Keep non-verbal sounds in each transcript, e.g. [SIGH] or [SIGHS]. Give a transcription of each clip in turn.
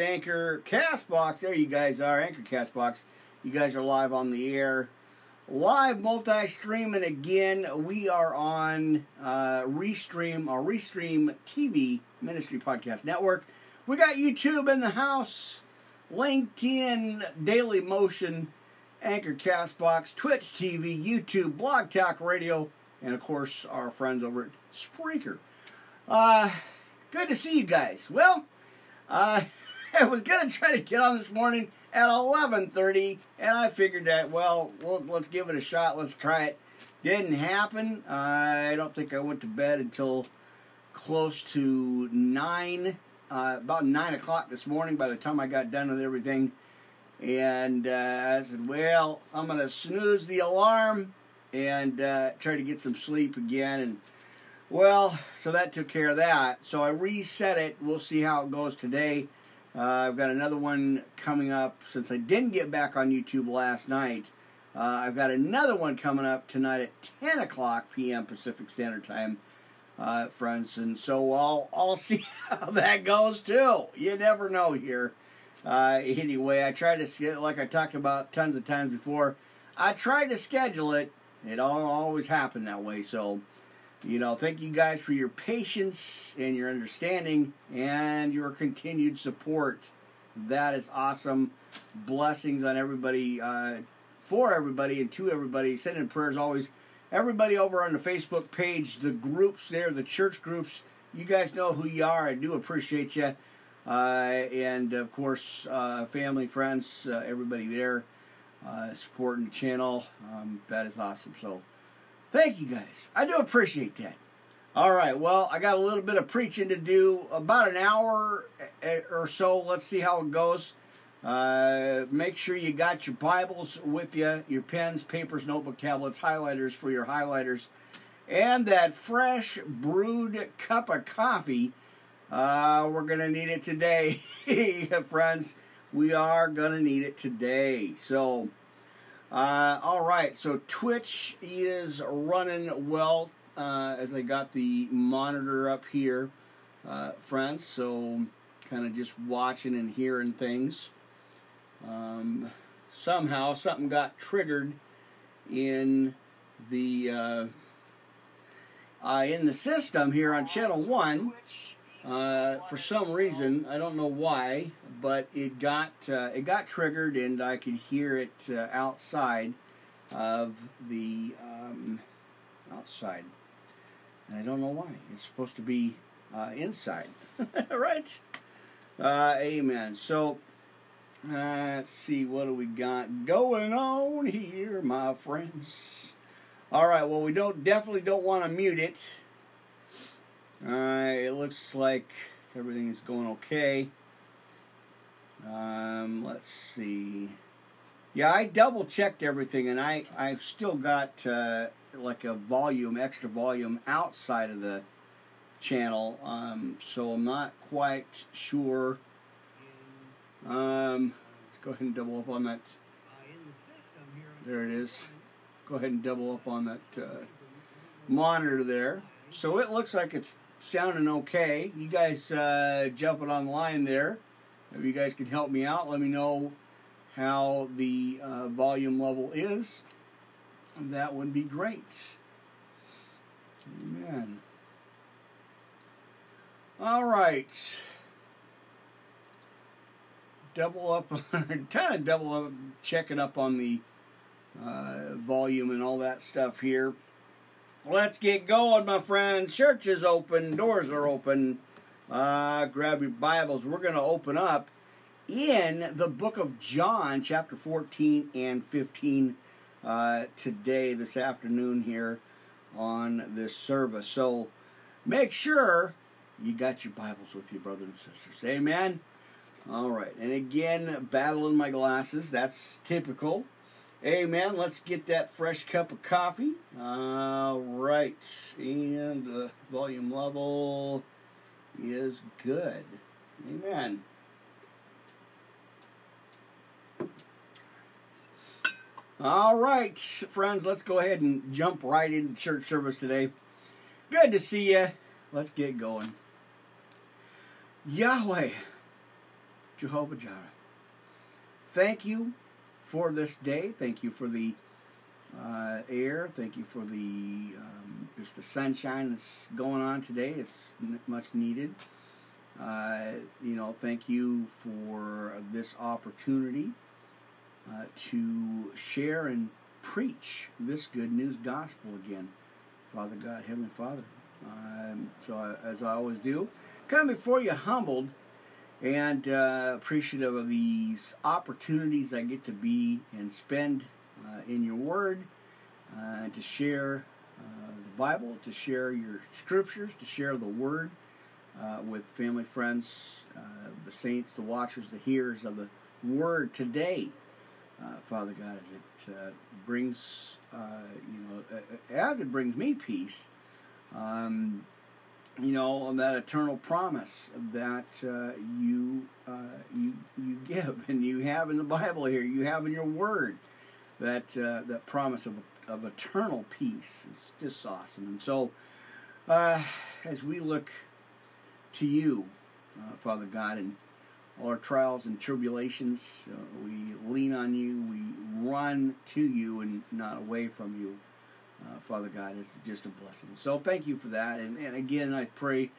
Anchor Castbox. There you guys are, Anchor Castbox. You guys are live on the air. Live multi streaming again. We are on uh, Restream or Restream TV Ministry Podcast Network. We got YouTube in the house, LinkedIn, Daily Motion, Anchor Castbox, Twitch TV, YouTube, Blog Talk Radio, and of course our friends over at Spreaker. Uh, good to see you guys. Well, uh, I was gonna try to get on this morning at 11:30, and I figured that well, let's give it a shot. Let's try it. Didn't happen. I don't think I went to bed until close to nine, uh, about nine o'clock this morning. By the time I got done with everything, and uh, I said, well, I'm gonna snooze the alarm and uh, try to get some sleep again. And well, so that took care of that. So I reset it. We'll see how it goes today. Uh, I've got another one coming up since I didn't get back on YouTube last night. Uh, I've got another one coming up tonight at 10 o'clock p.m. Pacific Standard Time, uh, friends. And so I'll, I'll [LAUGHS] see how that goes too. You never know here. Uh, anyway, I tried to, like I talked about tons of times before, I tried to schedule it. It don't always happened that way. So, you know, thank you guys for your patience and your understanding and your continued support. That is awesome. Blessings on everybody, uh, for everybody, and to everybody. Sending prayers always. Everybody over on the Facebook page, the groups there, the church groups, you guys know who you are. I do appreciate you. Uh, and of course, uh, family, friends, uh, everybody there uh, supporting the channel. Um, that is awesome. So, Thank you guys. I do appreciate that. All right, well, I got a little bit of preaching to do, about an hour eh, or so. Let's see how it goes. Uh, make sure you got your Bibles with you, your pens, papers, notebook, tablets, highlighters for your highlighters, and that fresh brewed cup of coffee. Uh, we're going to need it today, [LAUGHS] friends. We are going to need it today. So, uh, all right, so Twitch is running well uh, as I got the monitor up here, uh, friends. So kind of just watching and hearing things. Um, somehow something got triggered in the uh, uh, in the system here on channel one. Uh, for some reason, I don't know why, but it got uh, it got triggered, and I could hear it uh, outside of the um, outside. And I don't know why. It's supposed to be uh, inside, [LAUGHS] right? Uh, amen. So let's see what do we got going on here, my friends. All right. Well, we don't definitely don't want to mute it. Uh, it looks like everything is going okay. Um, let's see. Yeah, I double checked everything, and I I've still got uh, like a volume, extra volume outside of the channel. Um, so I'm not quite sure. Um, let's go ahead and double up on that. There it is. Go ahead and double up on that uh, monitor there. So it looks like it's sounding okay. You guys uh, jumping online there. If you guys can help me out, let me know how the uh, volume level is. That would be great. Amen. All right. Double up, [LAUGHS] kind of double up, checking up on the uh, volume and all that stuff here. Let's get going, my friends. Church is open, doors are open. Uh, grab your Bibles. We're going to open up in the book of John, chapter 14 and 15, uh, today, this afternoon, here on this service. So make sure you got your Bibles with you, brothers and sisters. Amen. All right. And again, battling my glasses. That's typical. Amen. Let's get that fresh cup of coffee. All right. And the volume level is good. Amen. All right, friends, let's go ahead and jump right into church service today. Good to see you. Let's get going. Yahweh, Jehovah Jireh. Thank you for this day. Thank you for the uh, air. Thank you for the um, just the sunshine that's going on today. It's much needed. Uh, you know, thank you for this opportunity uh, to share and preach this good news gospel again. Father God, Heavenly Father. Um, so, I, as I always do, come before you humbled and uh, appreciative of these opportunities I get to be and spend uh, in your Word, uh, to share uh, the Bible, to share your scriptures, to share the Word uh, with family, friends, uh, the saints, the watchers, the hearers of the Word today. Father God, as it brings, you know, as it brings me peace, um, you know, on that eternal promise that uh, you uh, you you give [LAUGHS] and you have in the Bible here, you have in your Word, that uh, that promise of of eternal peace is just awesome. And so, uh, as we look to you, uh, Father God, and all our trials and tribulations, uh, we lean on you, we run to you, and not away from you uh, Father God, it's just a blessing. So thank you for that. And, and again, I pray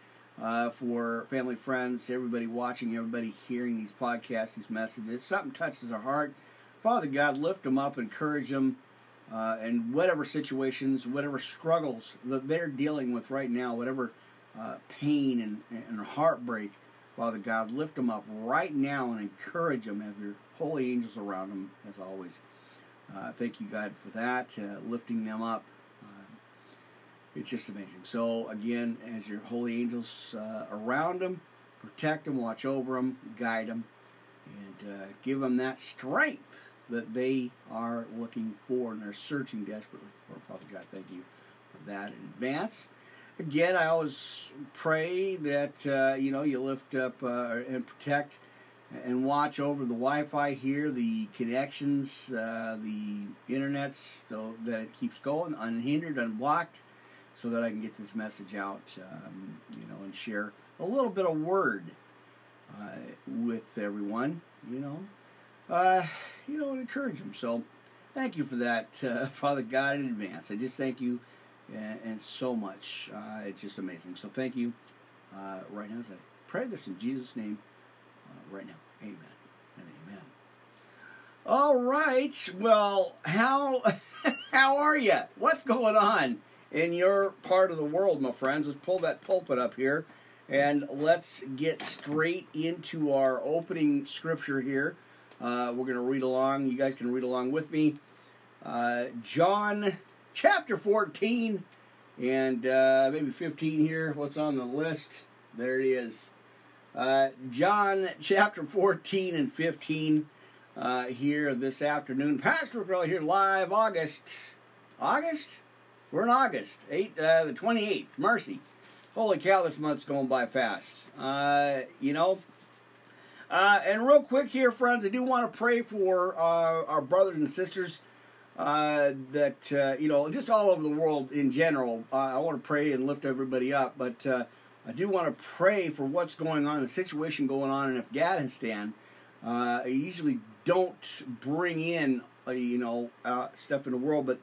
uh, for family, friends, everybody watching, everybody hearing these podcasts, these messages. Something touches our heart. Father God, lift them up, encourage them, uh, and whatever situations, whatever struggles that they're dealing with right now, whatever uh, pain and, and heartbreak, Father God, lift them up right now and encourage them. Have your holy angels around them, as always. Uh, thank you, God, for that, uh, lifting them up. Uh, it's just amazing. So, again, as your holy angels uh, around them, protect them, watch over them, guide them, and uh, give them that strength that they are looking for and they're searching desperately for. Father God, thank you for that in advance. Again, I always pray that uh, you know you lift up and protect and watch over the Wi-Fi here, the connections, uh, the internet, so that it keeps going unhindered, unblocked, so that I can get this message out, um, you know, and share a little bit of word uh, with everyone, you know, uh, you know, and encourage them. So, thank you for that, uh, [LAUGHS] Father God, in advance. I just thank you and, and so much. Uh, it's just amazing. So, thank you uh, right now as I pray this in Jesus' name right now. Amen amen. All right. Well, how [LAUGHS] how are you? What's going on in your part of the world, my friends? Let's pull that pulpit up here and let's get straight into our opening scripture here. Uh, we're going to read along. You guys can read along with me. Uh, John chapter 14 and uh, maybe 15 here. What's on the list? There it is. Uh, John chapter 14 and 15 uh, here this afternoon. Pastor Crowley here live August. August? We're in August. 8, uh, the 28th. Mercy. Holy cow, this month's going by fast. Uh, you know, uh, and real quick here, friends, I do want to pray for uh, our brothers and sisters uh, that, you know, just all over the world in general. I want to pray and lift everybody up, but uh, I do want to pray for what's going on, the situation going on in Afghanistan. Uh, I usually don't bring in, uh, you know, uh, stuff in the world, but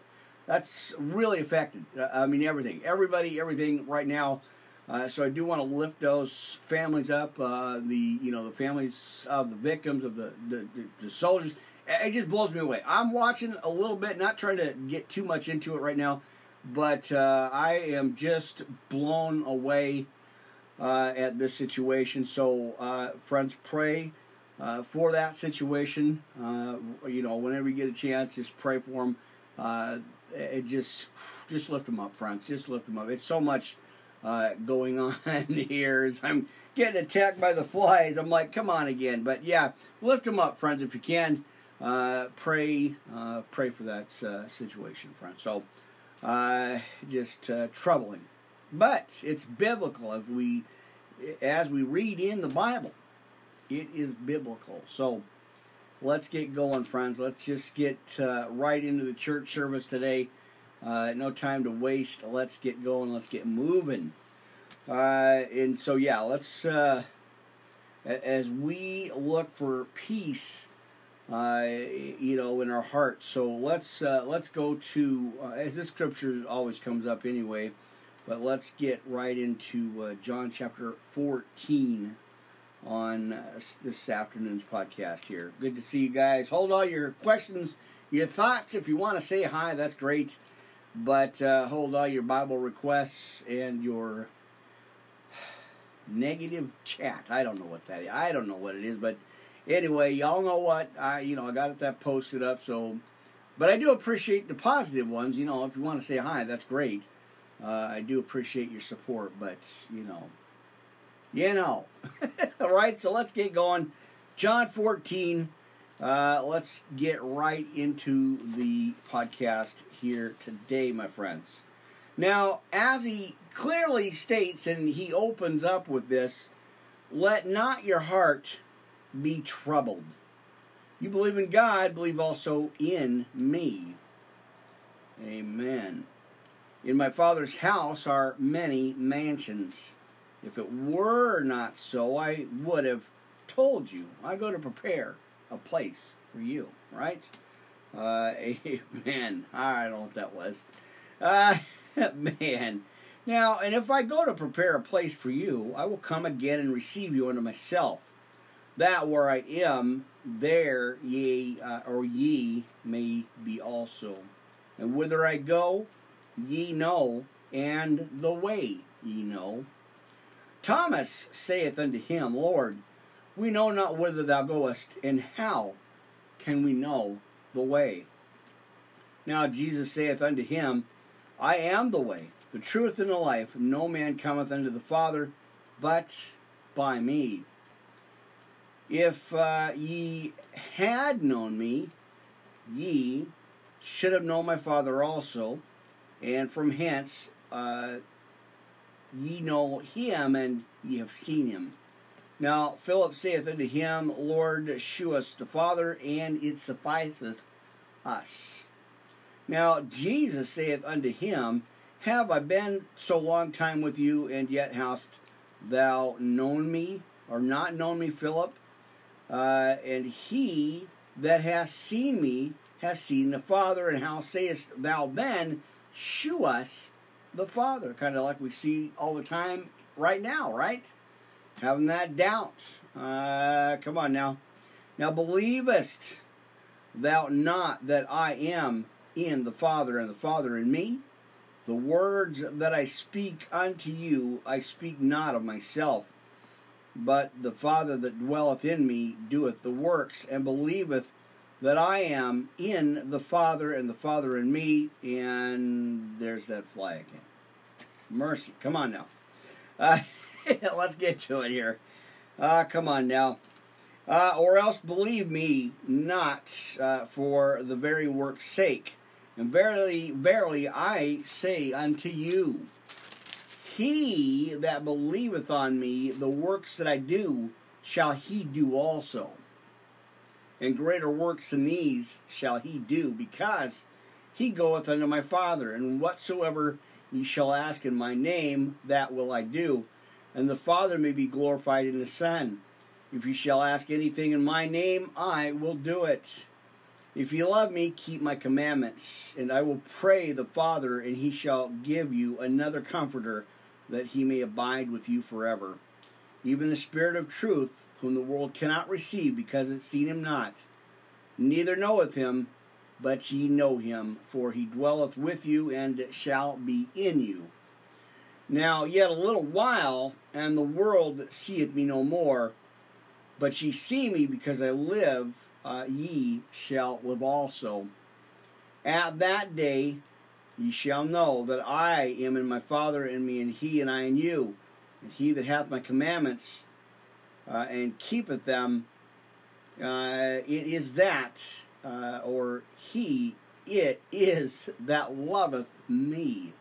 that's really affected. Uh, I mean, everything, everybody, everything right now. Uh, so I do want to lift those families up, uh, the you know the families of the victims of the, the, the soldiers. It just blows me away. I'm watching a little bit, not trying to get too much into it right now, but I am just blown away uh, at this situation. So, uh, friends, pray uh, for that situation. Uh, you know, whenever you get a chance, just pray for them. Uh, it just, just lift them up, friends. Just lift them up. It's so much uh, going [LAUGHS] on here. As I'm getting attacked by the flies, I'm like, come on again. But yeah, lift them up, friends, if you can. pray, pray for that situation, friends. So, just troubling but it's biblical as we as we read in the Bible. It is biblical. So let's get going, friends. Let's just get uh, right into the church service today. Uh, no time to waste. Let's get going. Let's get moving. Uh, and so yeah, let's uh, as we look for peace, uh, you know, in our hearts. So let's uh, let's go to as this scripture always comes up anyway, but let's get right into uh, John chapter fourteen on uh, this afternoon's podcast here. Good to see you guys. Hold all your questions, your thoughts. If you want to say hi, that's great. But uh, hold all your Bible requests and your [SIGHS] negative chat. I don't know what that is. I don't know what it is, but anyway, y'all know what I you know I got that posted up. So, but I do appreciate the positive ones. You know, if you want to say hi, that's great. Uh, I do appreciate your support, but you know, you know. [LAUGHS] All right, so let's get going. John 14. Uh, let's get right into the podcast here today, my friends. Now, as he clearly states, and he opens up with this, let not your heart be troubled. You believe in God, believe also in me. Amen. In my Father's house are many mansions. If it were not so, I would have told you. I go to prepare a place for you, right? Uh, [LAUGHS] amen. I don't know what that was. Uh, [LAUGHS] man. Now, and if I go to prepare a place for you, I will come again and receive you unto myself, that where I am, there ye uh, or ye may be also. And whither I go, ye know, and the way ye know. Thomas saith unto him, Lord, we know not whither thou goest, and how can we know the way? Now Jesus saith unto him, I am the way, the truth, and the life. No man cometh unto the Father but by me. If uh, ye had known me, ye should have known my Father also, and from hence uh, ye know him, and ye have seen him. Now Philip saith unto him, Lord, shew us the Father, and it sufficeth us. Now Jesus saith unto him, Have I been so long time with you, and yet hast thou known me, or not known me, Philip? Uh, and he that hath seen me has seen the Father, and how sayest thou then, Shew us the Father? Kind of like we see all the time right now, right? Having that doubt. Uh, come on now. Now believest thou not that I am in the Father, and the Father in me? The words that I speak unto you, I speak not of myself, but the Father that dwelleth in me doeth the works, and believeth that I am in the Father, and the Father in me. And there's that fly again. Mercy. Come on now. Uh, [LAUGHS] let's get to it here. Uh, come on now. Uh, or else believe me not uh, for the very work's sake. And verily, verily, I say unto you, he that believeth on me, the works that I do, shall he do also. And greater works than these shall he do, because he goeth unto my Father. And whatsoever ye shall ask in my name, that will I do. And the Father may be glorified in the Son. If ye shall ask anything in my name, I will do it. If ye love me, keep my commandments, and I will pray the Father, and he shall give you another comforter, that he may abide with you forever. Even the Spirit of truth, whom the world cannot receive, because it seen him not, neither knoweth him, but ye know him, for he dwelleth with you, and shall be in you. Now yet a little while, and the world seeth me no more, but ye see me because I live uh, ye shall live also. At that day ye shall know that I am in my Father and me, and he and I in you. And he that hath my commandments uh, and keepeth them, uh, it is that, uh, or he, it is that loveth me.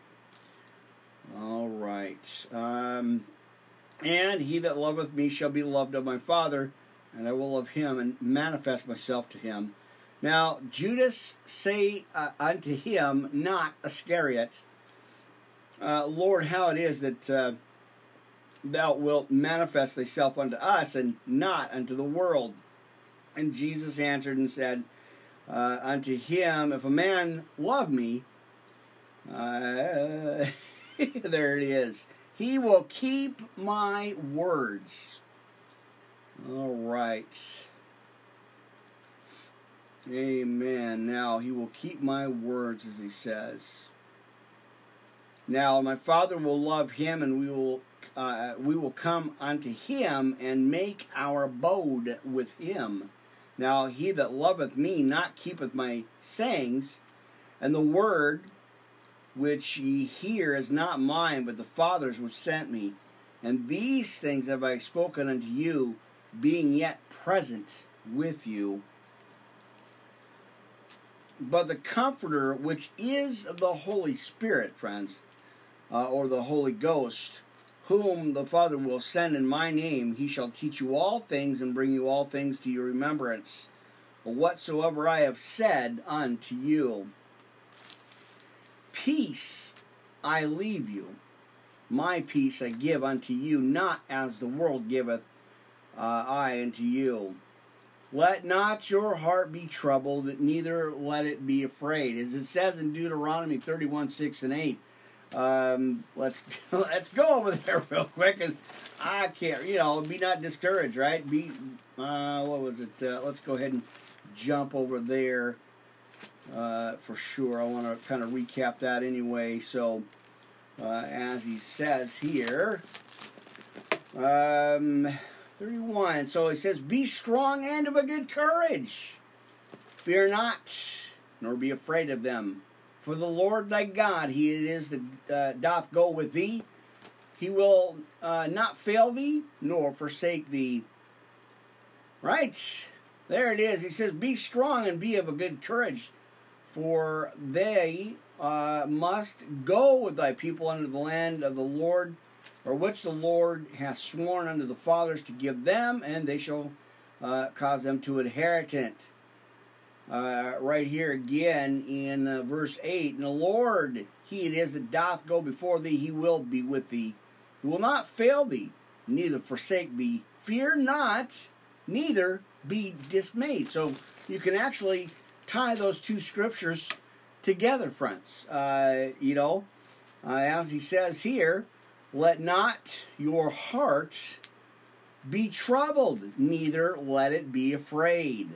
All right. Um, and he that loveth me shall be loved of my Father and I will love him and manifest myself to him. Now Judas say uh, unto him, not Iscariot, uh, Lord, how it is that uh, thou wilt manifest thyself unto us, and not unto the world. And Jesus answered and said uh, unto him, If a man love me, uh, [LAUGHS] there it is, he will keep my words. All right. Amen. Now he will keep my words, as he says. Now my Father will love him, and we will uh, we will come unto him and make our abode with him. Now he that loveth me not keepeth my sayings, and the word which ye hear is not mine, but the Father's which sent me. And these things have I spoken unto you, being yet present with you. But the Comforter, which is the Holy Spirit, friends, uh, or the Holy Ghost, whom the Father will send in my name, he shall teach you all things and bring you all things to your remembrance, whatsoever I have said unto you. Peace I leave you, my peace I give unto you, not as the world giveth uh, I unto you. Let not your heart be troubled, neither let it be afraid. As it says in Deuteronomy 31 6 and 8. Um, let's [LAUGHS] let's go over there [LAUGHS] real quick, cause I can't, you know, be not discouraged, right? Be, uh, what was it? Uh, let's go ahead and jump over there uh, for sure. I want to kind of recap that anyway. So, uh, as he says here, um, 31. So he says, Be strong and of a good courage. Fear not, nor be afraid of them. For the Lord thy God, he it is that uh, doth go with thee. He will uh, not fail thee, nor forsake thee. Right? There it is. He says, Be strong and be of a good courage, for they uh, must go with thy people unto the land of the Lord or which the Lord hath sworn unto the fathers to give them, and they shall uh, cause them to inherit it. Uh, right here again in uh, verse 8 And the Lord, he it is that doth go before thee, he will be with thee. He will not fail thee, neither forsake thee. Fear not, neither be dismayed. So you can actually tie those two scriptures together, friends. Uh, you know, uh, as he says here, let not your heart be troubled, neither let it be afraid.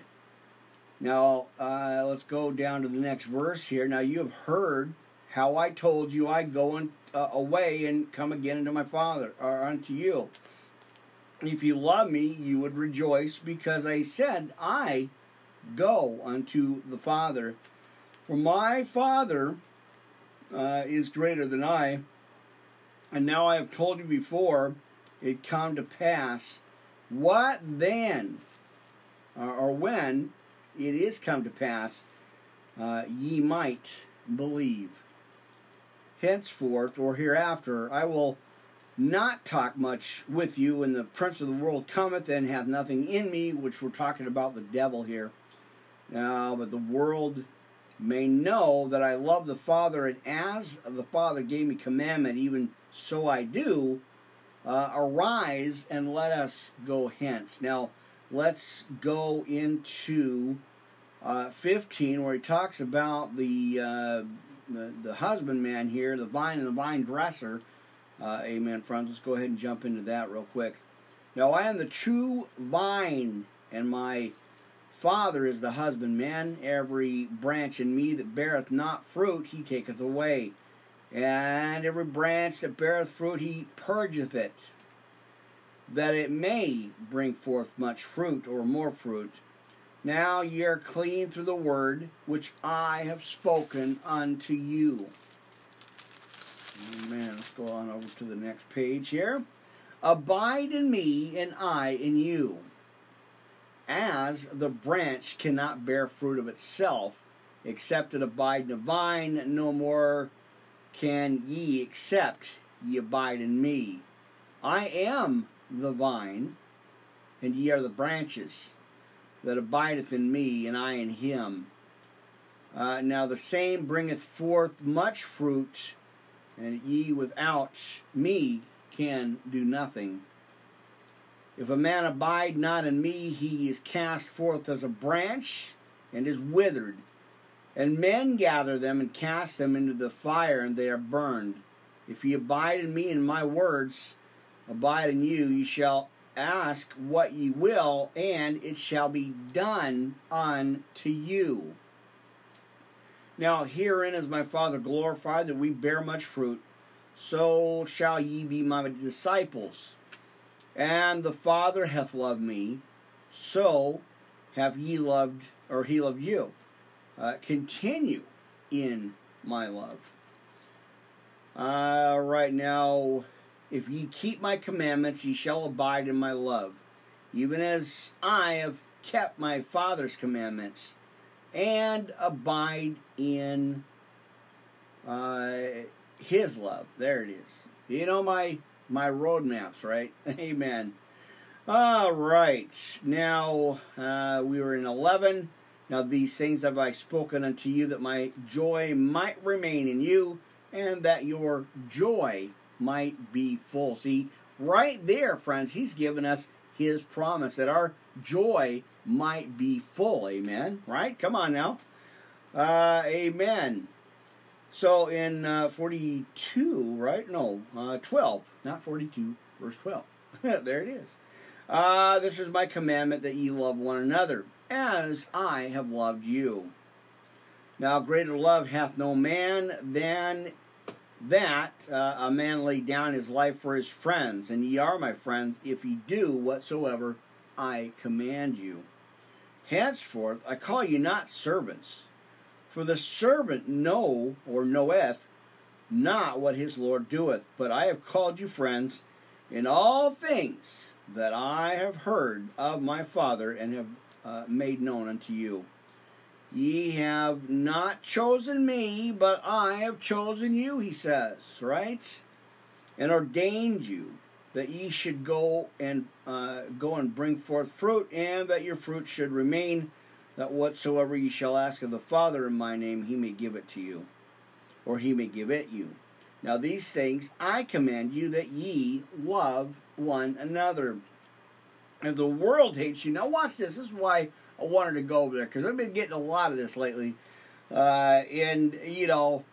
Now, uh, let's go down to the next verse here. Now, you have heard how I told you I go in, uh, away and come again unto my Father, or unto you. If you love me, you would rejoice, because I said, I go unto the Father. For my Father uh, is greater than I and now I have told you before, it come to pass. What then, or when it is come to pass, uh, ye might believe. Henceforth, or hereafter, I will not talk much with you, and the prince of the world cometh and hath nothing in me, which we're talking about the devil here. Now, but the world may know that I love the Father, and as the Father gave me commandment, even so I do. Uh, arise and let us go hence. Now, let's go into uh, 15, where he talks about the, uh, the, the husbandman here, the vine and the vine dresser. Uh, amen, friends. Let's go ahead and jump into that real quick. Now, I am the true vine, and my Father is the husbandman. Every branch in me that beareth not fruit, he taketh away. And every branch that beareth fruit, he purgeth it, that it may bring forth much fruit or more fruit. Now ye are clean through the word which I have spoken unto you. Oh, Amen. Let's go on over to the next page here. Abide in me, and I in you. As the branch cannot bear fruit of itself, except it abide in the vine, no more can ye except ye abide in me. I am the vine, and ye are the branches that abideth in me, and I in him. Uh, now the same bringeth forth much fruit, and ye without me can do nothing. If a man abide not in me, he is cast forth as a branch and is withered. And men gather them and cast them into the fire, and they are burned. If ye abide in me and my words abide in you, ye shall ask what ye will, and it shall be done unto you. Now herein is my Father glorified that we bear much fruit, so shall ye be my disciples. And the Father hath loved me, so have ye loved, or he loved you. Uh, continue in my love. Uh, right now, if ye keep my commandments, ye shall abide in my love, even as I have kept my Father's commandments and abide in uh, his love. There it is. You know my my roadmaps, right? [LAUGHS] Amen. All right. Now uh, we were in eleven. Now these things have I spoken unto you, that my joy might remain in you, and that your joy might be full. See, right there, friends, he's given us his promise that our joy might be full. Amen. Right? Come on now. Uh, amen. So in uh, 42, right? No, uh, 12, not 42, verse 12. [LAUGHS] there it is. Uh, this is my commandment that ye love one another, as I have loved you. Now, greater love hath no man than that uh, a man lay down his life for his friends, and ye are my friends if ye do whatsoever I command you. Henceforth I call you not servants, for the servant know or knoweth not what his Lord doeth, but I have called you friends in all things that I have heard of my Father and have uh, made known unto you. Ye have not chosen me, but I have chosen you, he says, right? And ordained you that ye should go and uh, go and bring forth fruit, and that your fruit should remain, that whatsoever ye shall ask of the Father in my name, he may give it to you, or he may give it you. Now these things I command you that ye love one another. If the world hates you, now watch this. This is why I wanted to go over there because I've been getting a lot of this lately, uh, and you know,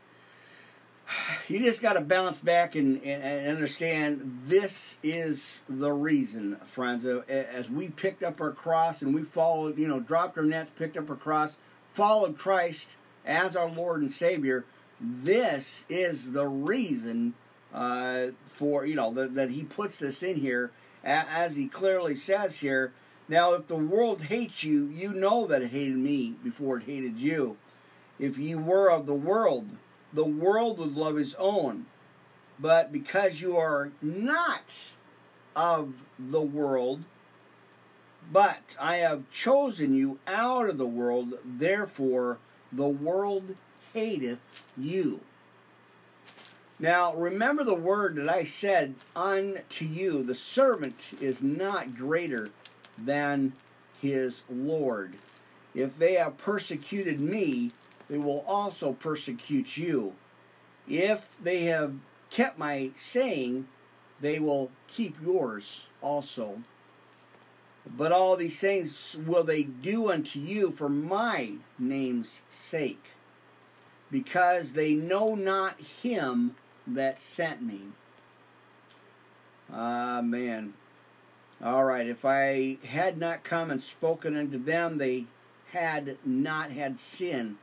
[SIGHS] you just got to bounce back and, and, and, understand this is the reason, friends. As we picked up our cross and we followed, you know, dropped our nets, picked up our cross, followed Christ as our Lord and Savior. This is the reason uh, for you know the, that He puts this in here, as He clearly says here now, if the world hates you, you know that it hated me before it hated you. If ye were of the world, the world would love his own. But because you are not of the world, but I have chosen you out of the world, therefore the world hateth you. Now, remember the word that I said unto you the servant is not greater than his Lord. If they have persecuted me, they will also persecute you. If they have kept my saying, they will keep yours also. But all these things will they do unto you for my name's sake, because they know not him that sent me. Ah, man. All right, if I had not come and spoken unto them, they had not had sin.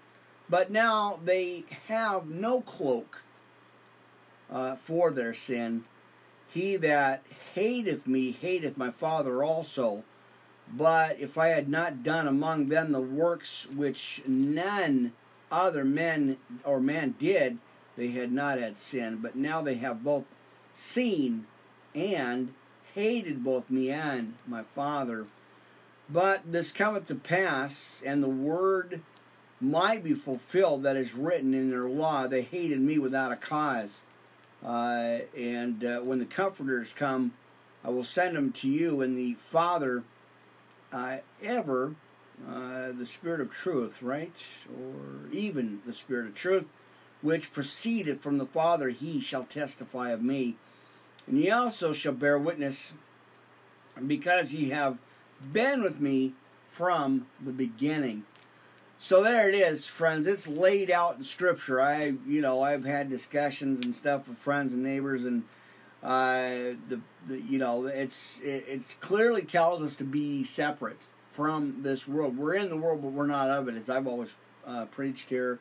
But now they have no cloak uh, for their sin. He that hateth me hateth my Father also. But if I had not done among them the works which none other men or man did, they had not had sin. But now they have both seen and hated both me and my father. But this cometh to pass, and the word might be fulfilled that is written in their law. They hated me without a cause. Uh, and uh, when the comforters come, I will send them to you, and the Father uh, ever, uh, the Spirit of truth, right? Or even the Spirit of truth, which proceedeth from the Father, he shall testify of me. and ye also shall bear witness, because ye have been with me from the beginning. So there it is, friends. It's laid out in Scripture. I, you know, I've had discussions and stuff with friends and neighbors, and uh, the, the, you know, it's it it's clearly tells us to be separate from this world. We're in the world, but we're not of it, as I've always uh, preached here.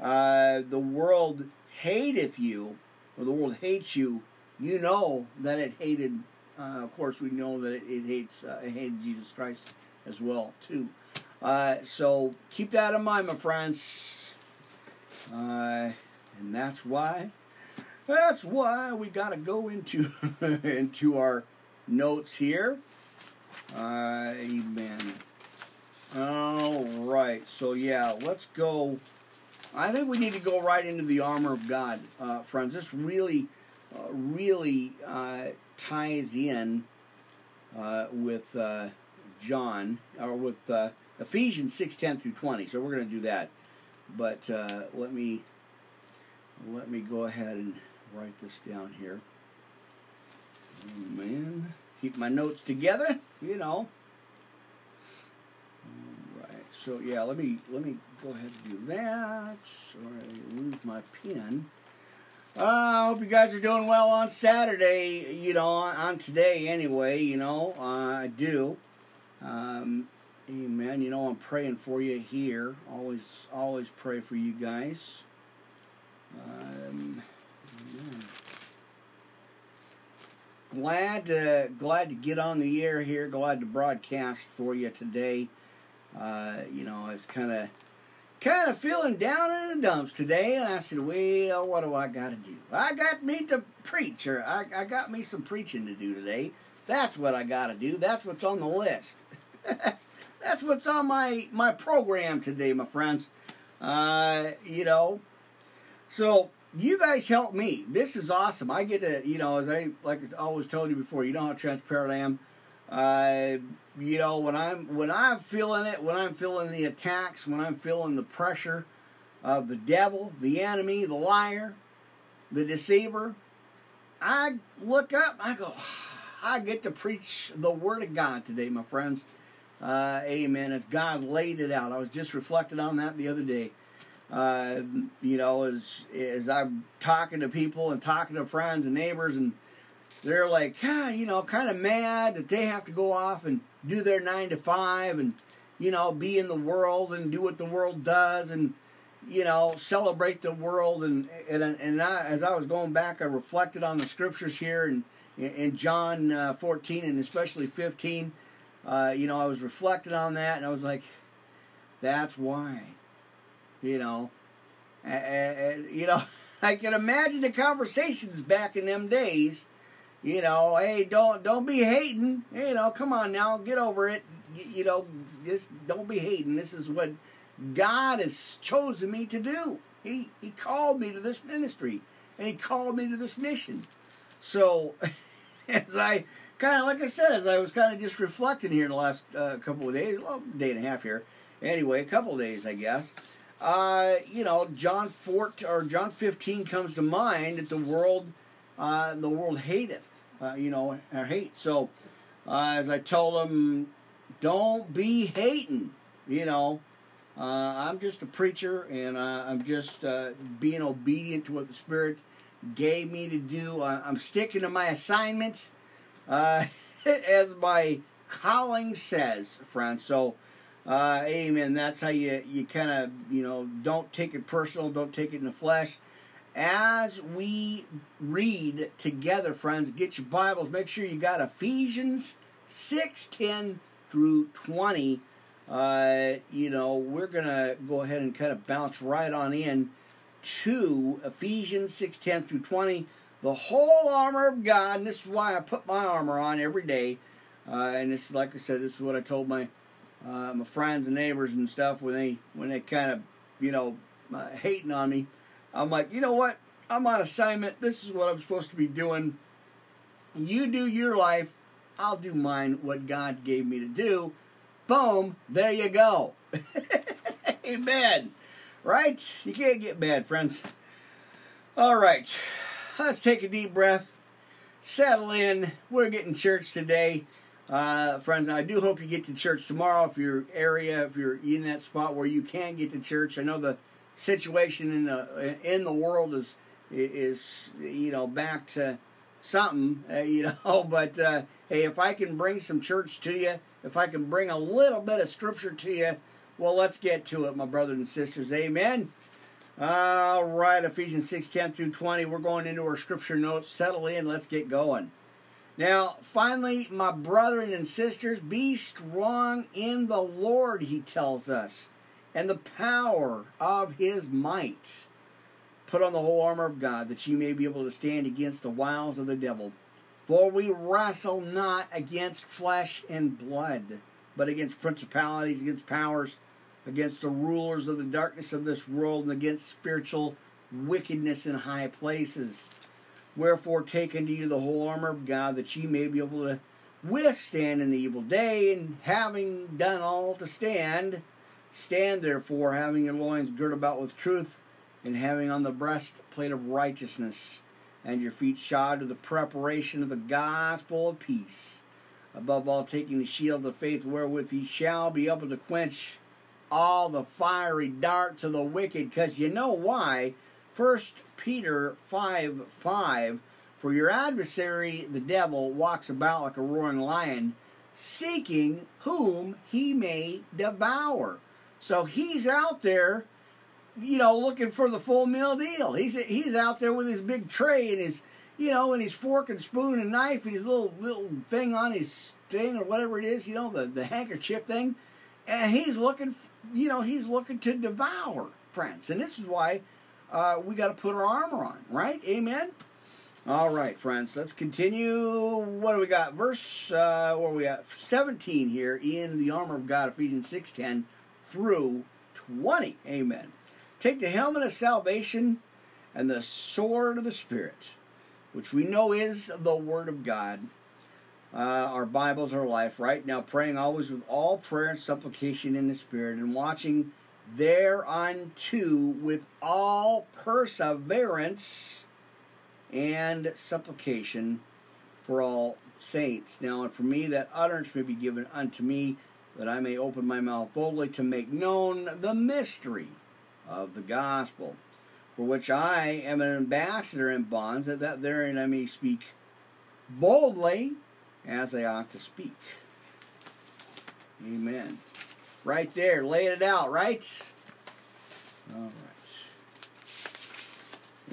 Uh, the world hateth you, or the world hates you. You know that it hated. Uh, of course, we know that it, it hates. Uh, it hated Jesus Christ as well too. Uh, so keep that in mind, my friends. Uh, and that's why. That's why we got to go into [LAUGHS] into our notes here. Uh, amen. All right. So yeah, let's go. I think we need to go right into the armor of God, uh, friends. This really, uh, really uh, ties in uh, with uh, John or with uh, Ephesians six ten through twenty. So we're going to do that. But let me let me go ahead and write this down here. Oh, man keep my notes together, you know. So yeah, let me let me go ahead and do that. Sorry, I lose my pen. Uh, I hope you guys are doing well on Saturday. You know, on, today anyway. You know, uh, I do. Um, amen. You know, I'm praying for you here. Always, always pray for you guys. Um, glad to glad to get on the air here. Glad to broadcast for you today. Uh, you know, I was kind of kind of feeling down in the dumps today, and I said, "Well, what do I got to do? I got me to preach, or I, I got me some preaching to do today. That's what I got to do. That's what's on the list. that's, [LAUGHS] that's what's on my my program today, my friends. Uh, you know, so you guys help me. This is awesome. I get to, you know, as I like I always told you before, you know how transparent I am. Uh, you know, when I'm when I'm feeling it, when I'm feeling the attacks, when I'm feeling the pressure of the devil, the enemy, the liar, the deceiver, I look up. I go, I get to preach the word of God today, my friends. Uh, amen. As God laid it out, I was just reflecting on that the other day. Uh, you know, as as I'm talking to people and talking to friends and neighbors, and they're like, ah, you know, kind of mad that they have to go off and do their nine to five, and you know, be in the world and do what the world does, and you know, celebrate the world. And and and I, as I was going back, I reflected on the scriptures here, and in John uh, 14 and especially 15. Uh, you know, I was reflecting on that, and I was like, that's why you know, and, you know, [LAUGHS] I can imagine the conversations back in them days. You know, hey, don't don't be hating. You know, come on now, get over it. You, you know, just don't be hating. This is what God has chosen me to do. He He called me to this ministry, and He called me to this mission. So, [LAUGHS] as I kind of like I said, as I was kind of just reflecting here in the last uh, couple of days, well, day and a half here. Anyway, a couple of days, I guess uh, you know, John 4 or John 15 comes to mind that the world, uh, the world hateth, uh, you know, or hate. So, uh, as I told them, don't be hating, you know. Uh, I'm just a preacher, and uh, I'm just being obedient to what the Spirit gave me to do. I'm sticking to my assignments, [LAUGHS] as my calling says, friends. So, uh, amen. That's how you you kind of you know don't take it personal, don't take it in the flesh. As we read together, friends, get your Bibles. Make sure you got Ephesians six ten through twenty. Uh, you know we're gonna go ahead and kind of bounce right on in to Ephesians six ten through twenty. The whole armor of God. And this is why I put my armor on every day. Uh, and this, is, like I said, this is what I told my uh, my friends and neighbors and stuff when they when they kind of you know uh, hating on me. I'm like, you know what? I'm on assignment. This is what I'm supposed to be doing. You do your life. I'll do mine. What God gave me to do. Boom. There you go. [LAUGHS] Amen. Right? You can't get bad, friends. All right. Let's take a deep breath. settle in. We're getting church today. Uh, friends, I do hope you get to church tomorrow if your area, if you're in that spot where you can get to church. I know the situation in the in the world is is you know back to something, uh, you [LAUGHS] know. But uh, hey, if I can bring some church to you, if I can bring a little bit of scripture to you, well, let's get to it, my brothers and sisters. Amen. All right, Ephesians 6 10 through 20. We're going into our scripture notes. Settle in. Let's get going. Now, finally, my brethren and sisters, be strong in the Lord, he tells us, and the power of his might. Put on the whole armor of God, that ye may be able to stand against the wiles of the devil. For we wrestle not against flesh and blood, but against principalities, against powers, against the rulers of the darkness of this world, and against spiritual wickedness in high places. Wherefore, take unto you the whole armor of God, that ye may be able to withstand in the evil day, and having done all to stand, stand therefore, having your loins girt about with truth, and having on the breastplate of righteousness, and your feet shod with the preparation of the gospel of peace. Above all, taking the shield of faith, wherewith ye shall be able to quench all the fiery darts of the wicked, because you know why. First Peter 5 5 For your adversary, the devil, walks about like a roaring lion, seeking whom he may devour. So he's out there, you know, looking for the full meal deal. He's he's out there with his big tray and his, you know, and his fork and spoon and knife and his little little thing on his thing or whatever it is, you know, the the handkerchief thing, and he's looking, you know, he's looking to devour friends. And this is why uh, we got to put our armor on, right? Amen. All right, friends. Let's continue. What do we got? Verse uh, where we at? Seventeen here in the armor of God, Ephesians six ten through twenty. Amen. Take the helmet of salvation and the sword of the Spirit, which we know is the Word of God. Uh, our Bibles are life, right? Now, praying always with all prayer and supplication in the Spirit, and watching thereunto with all perseverance and supplication for all saints. Now, and for me, that utterance may be given unto me, that I may open my mouth boldly to make known the mystery of the gospel, for which I am an ambassador in bonds, that, that therein I may speak boldly as I ought to speak. Amen. Right there, laying it out, right? All right.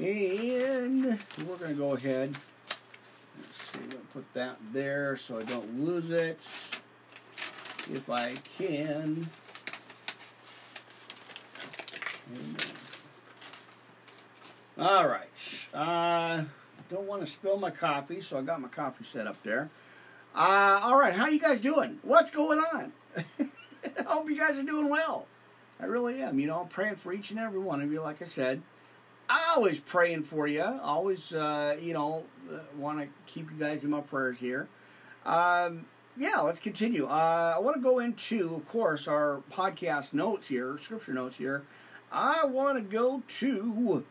And we're going to go ahead. Let's see, put that there so I don't lose it. If I can. All right. Uh, don't want to spill my coffee, so I got my coffee set up there. Uh, all right, how you guys doing? What's going on? I [LAUGHS] hope you guys are doing well. I really am. You know, I'm praying for each and every one of you. Like I said, I always praying for you. Always, uh, you know, uh, want to keep you guys in my prayers here. Um, yeah, let's continue. Uh, I want to go into, of course, our podcast notes here, scripture notes here. I want to go to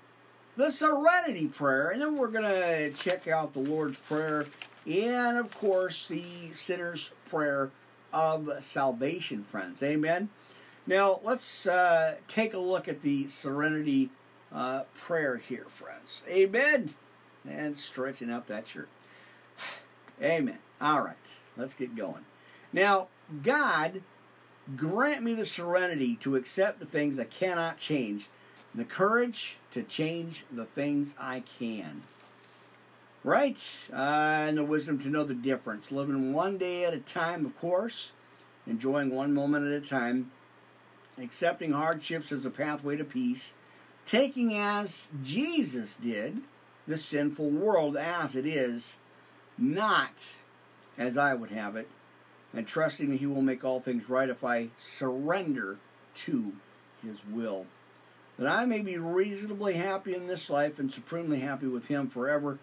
the Serenity Prayer, and then we're going to check out the Lord's Prayer and, of course, the Sinner's Prayer of salvation, friends. Amen. Now, let's uh, take a look at the serenity uh, prayer here, friends. Amen. And stretching out that shirt. [SIGHS] Amen. All right, let's get going. Now, God, grant me the serenity to accept the things I cannot change, the courage to change the things I can. Right? Uh, and the wisdom to know the difference. Living one day at a time, of course, enjoying one moment at a time, accepting hardships as a pathway to peace, taking as Jesus did the sinful world as it is, not as I would have it, and trusting that He will make all things right if I surrender to His will. That I may be reasonably happy in this life and supremely happy with Him forever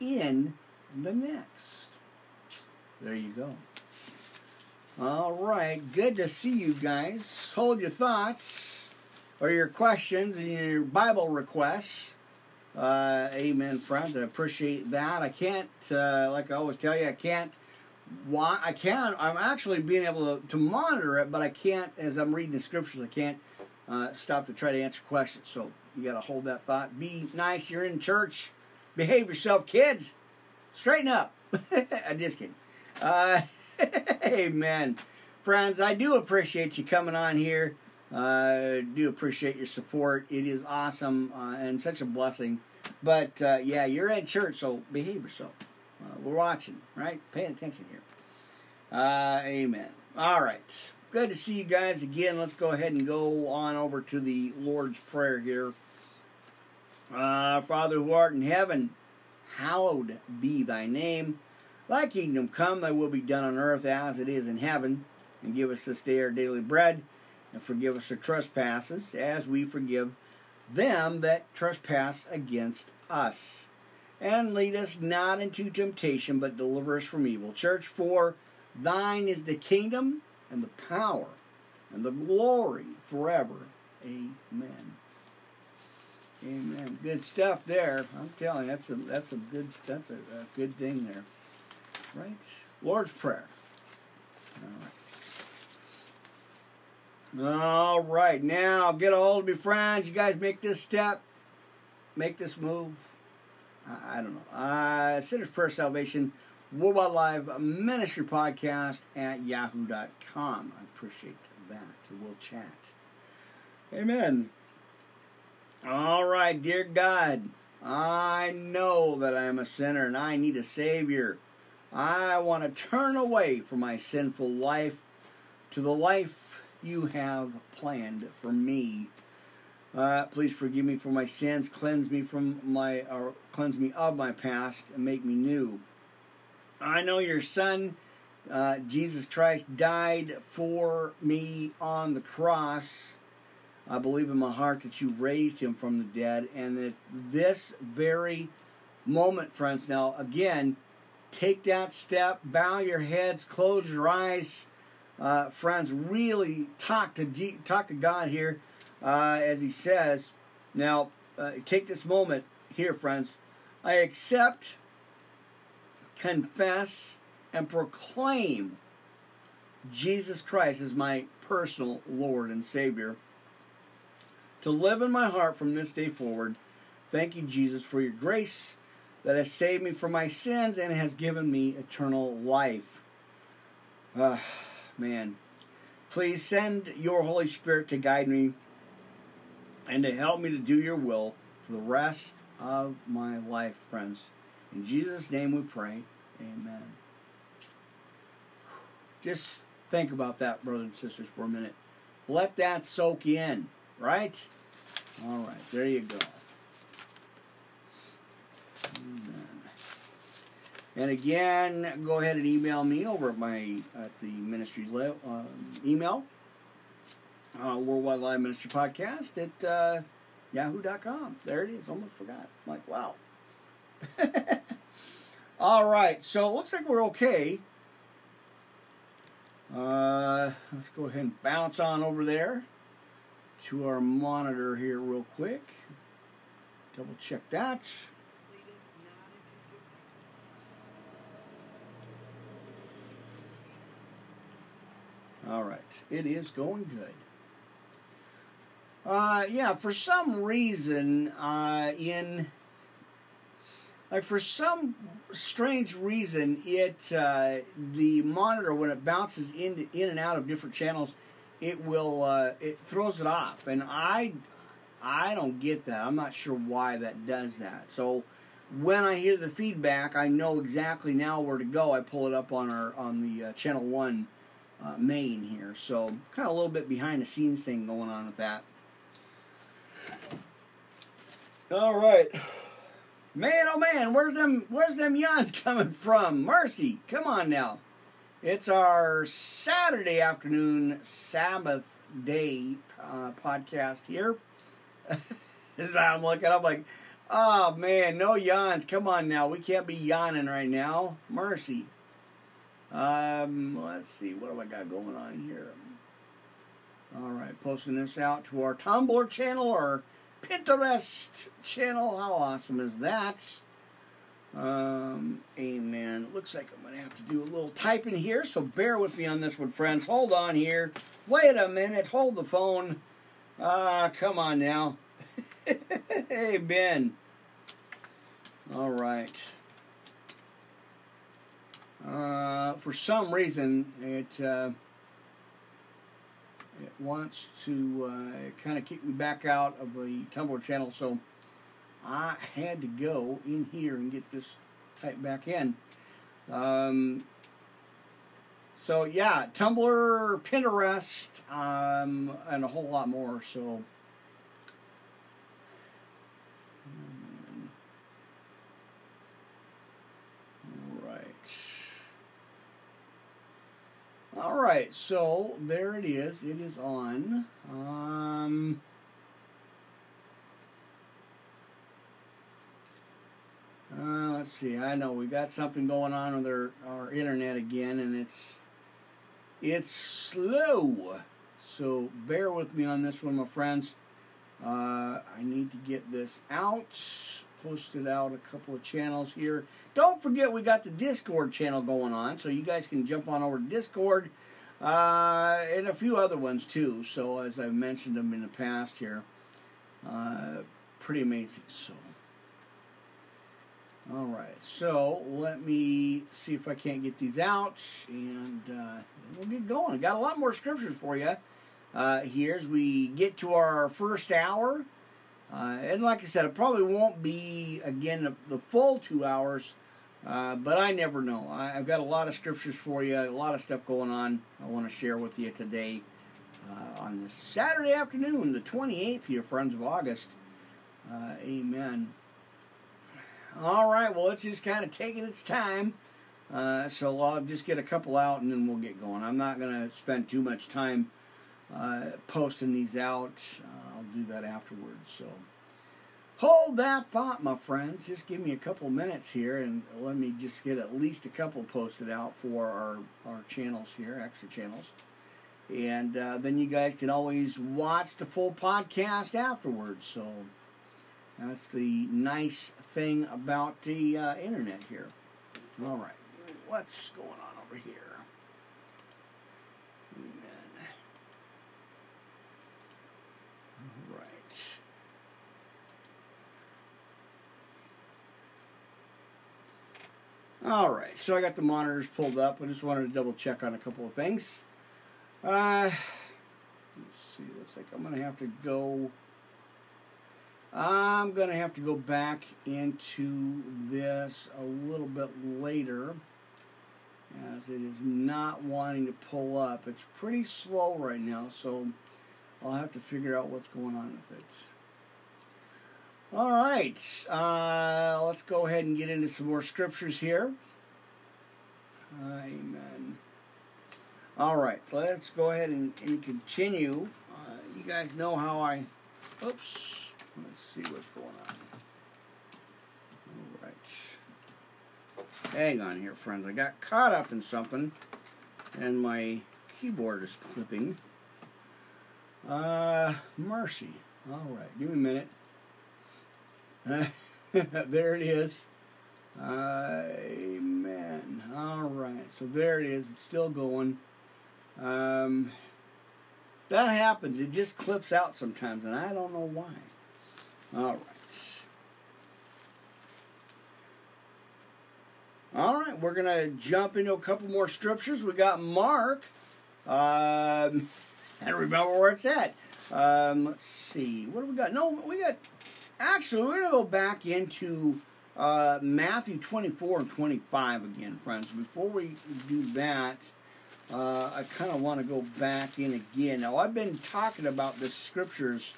in the next. There you go. All right, good to see you guys. Hold your thoughts or your questions and your Bible requests Uh, amen, friends. I appreciate that. I can't, uh, like I always tell you, I can't. Why I can't? I'm actually being able to, to monitor it, but I can't. As I'm reading the scriptures, I can't uh, stop to try to answer questions. So you got to hold that thought. Be nice. You're in church. Behave yourself, kids. Straighten up. [LAUGHS] I'm just kidding. Uh, [LAUGHS] amen, friends. I do appreciate you coming on here. Uh, do appreciate your support. It is awesome uh, and such a blessing. But uh, yeah, you're at church, so behave yourself. Uh, we're watching, right? Paying attention here. Uh, amen. All right. Good to see you guys again. Let's go ahead and go on over to the Lord's Prayer here. Uh, Father who art in heaven, hallowed be thy name. Thy kingdom come, thy will be done on earth as it is in heaven. And give us this day our daily bread and forgive us our trespasses as we forgive them that trespass against us. And lead us not into temptation, but deliver us from evil. Church, for thine is the kingdom and the power and the glory forever. Amen. Amen. Good stuff there. I'm telling you, that's a that's a good that's a, a good thing there. Right? Lord's Prayer. All right. All right, now get a hold of me, friends. You guys make this step, make this move. I, I don't know. Uh, Sinner's Prayer Salvation, Worldwide Live Ministry Podcast at yahoo.com. I appreciate that. We'll chat. Amen. All right, dear God, I know that I am a sinner and I need a Savior. I want to turn away from my sinful life to the life you have planned for me. Uh, please forgive me for my sins, cleanse me from my, or cleanse me of my past, and make me new. I know your Son, uh, Jesus Christ, died for me on the cross. I believe in my heart that you raised him from the dead, and that this very moment, friends. Now, again, take that step, bow your heads, close your eyes uh, friends, really talk to G- talk to God here, uh, as He says. Now, uh, take this moment here, friends. I accept, confess, and proclaim Jesus Christ as my personal Lord and Savior. To live in my heart from this day forward. Thank you, Jesus, for your grace that has saved me from my sins and has given me eternal life. Uh, man. Please send your Holy Spirit to guide me and to help me to do your will for the rest of my life, friends. In Jesus' name we pray. Amen. Just think about that, brothers and sisters, for a minute. Let that soak in, right? All right, there you go. And again, go ahead and email me over at my at the ministry le- uh, email, uh, Worldwide Live Ministry Podcast at uh, yahoo.com. There it is. Almost forgot. I'm like, wow. [LAUGHS] All right. So it looks like we're okay. Uh, let's go ahead and bounce on over there to our monitor here real quick. Double check that. All right, it is going good. Uh, yeah, for some reason, uh, in like for some strange reason, it uh, the monitor when it bounces in in and out of different channels, it will uh, it throws it off, and I I don't get that. I'm not sure why that does that. So when I hear the feedback, I know exactly now where to go. I pull it up on our on the uh, channel one uh, main here. So kind of a little bit behind the scenes thing going on with that. All right. Man, oh man, where's them where's them yawns [LAUGHS] coming from? Mercy, come on now. It's our Saturday afternoon Sabbath day uh, podcast here. [LAUGHS] As I'm looking, I'm like, oh man, no yawns. Come on now, we can't be yawning right now. Mercy. Um, let's see, what do I got going on here? All right, posting this out to our Tumblr channel, or Pinterest channel. How awesome is that? Um, amen. Looks like I'm going to have to do a little typing here, so bear with me on this one, friends. Hold on here. Wait a minute. Hold the phone. Ah, uh, come on now. [LAUGHS] hey, Ben. All right. Uh, for some reason, it uh, it wants to uh, kind of kick me back out of the Tumblr channel, so I had to go in here and get this typed back in. Um, so yeah, Tumblr, Pinterest, um, and a whole lot more. So. All right, so there it is. It is on. Um, uh, let's see. I know we got something going on with our, our internet again, and it's it's slow. So bear with me on this one, my friends. Uh, I need to get this out, posted out a couple of channels here. Don't forget we got the Discord channel going on, so you guys can jump on over to Discord uh, and a few other ones too. So as I've mentioned them in the past here, uh, pretty amazing. So. All right, so let me see if I can't get these out, and uh, we'll get going. Got a lot more scriptures for you uh, here as we get to our first hour. Uh, and like I said, it probably won't be, again, the, the full two hours, uh, but I never know. I, have got a lot of scriptures for you, a lot of stuff going on I want to share with you today uh, on this Saturday afternoon, the 28th your friends of August. Uh, amen. All right, well, it's just kind of taking its time. Uh, so I'll just get a couple out and then we'll get going. I'm not going to spend too much time uh, posting these out. I'll do that afterwards. So hold that thought, my friends. Just give me a couple minutes here and let me just get at least a couple posted out for our, our channels here, extra channels. And uh, then you guys can always watch the full podcast afterwards. So that's the nice thing about the uh, internet here. All right, what's going on over here? All right, so I got the monitors pulled up. I just wanted to double check on a couple of things. Uh, let's see, looks like I'm to have to go. I'm to have to go back into this a little bit later as it is not wanting to pull up. It's pretty slow right now, so I'll have to figure out what's going on with it. All right, uh, let's go ahead and get into some more scriptures here. Amen. All right, let's go ahead and, and continue. Uh, you guys know how I. Oops. Let's see what's going on. All right. Hang on here, friends. I got caught up in something, and my keyboard is clipping. Uh, mercy. All right, give me a minute. [LAUGHS] there it is. Amen. All right. So there it is. It's still going. Um, that happens. It just clips out sometimes, and I don't know why. All right. All right, we're going to jump into a couple more scriptures. We got Mark. Um, [LAUGHS] and remember where it's at. Um, let's see. What do we got? No, we got Actually, we're going to go back into uh, Matthew 24 and 25 again, friends. Before we do that, uh, I kind of want to go back in again. Now, I've been talking about the scriptures,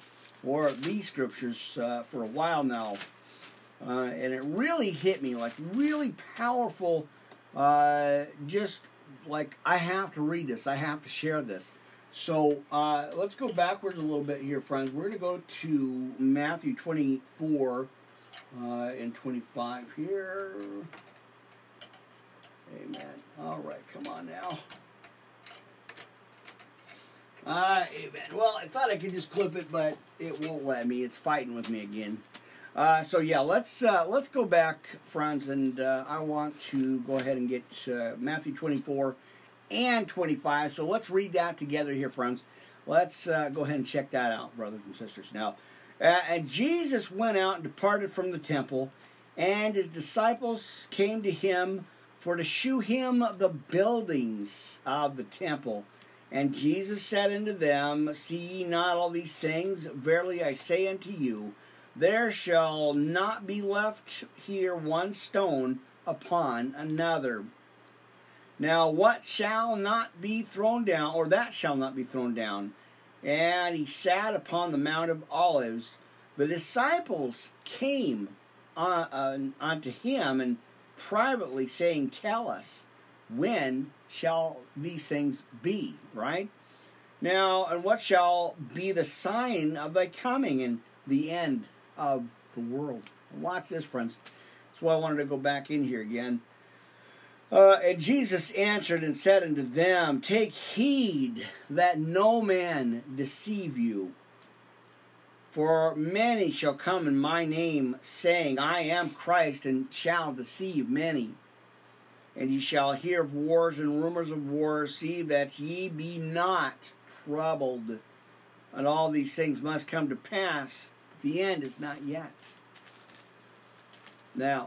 or these scriptures, uh, for a while now. Uh, and it really hit me, like really powerful. Uh, just like I have to read this, I have to share this. So uh, let's go backwards a little bit here, friends. We're going to go to Matthew 24 uh, and 25 here. Amen. All right, come on now. Uh, amen. Well, I thought I could just clip it, but it won't let me. It's fighting with me again. Uh, so yeah, let's uh, let's go back, friends, and uh, I want to go ahead and get uh, Matthew 24 and 25. So let's read that together here, friends. Let's uh, go ahead and check that out, brothers and sisters. Now, uh, and Jesus went out and departed from the temple, and his disciples came to him for to shew him the buildings of the temple. And Jesus said unto them, See ye not all these things? Verily I say unto you, there shall not be left here one stone upon another. Now, what shall not be thrown down, or that shall not be thrown down? And he sat upon the Mount of Olives. The disciples came uh, uh, unto him and privately saying, Tell us, when shall these things be? Right? Now, and what shall be the sign of thy coming and the end of the world? Watch this, friends. That's why I wanted to go back in here again. Uh, and Jesus answered and said unto them, Take heed that no man deceive you. For many shall come in my name, saying, I am Christ, and shall deceive many. And ye shall hear of wars and rumors of wars. See that ye be not troubled. And all these things must come to pass. The end is not yet. Now,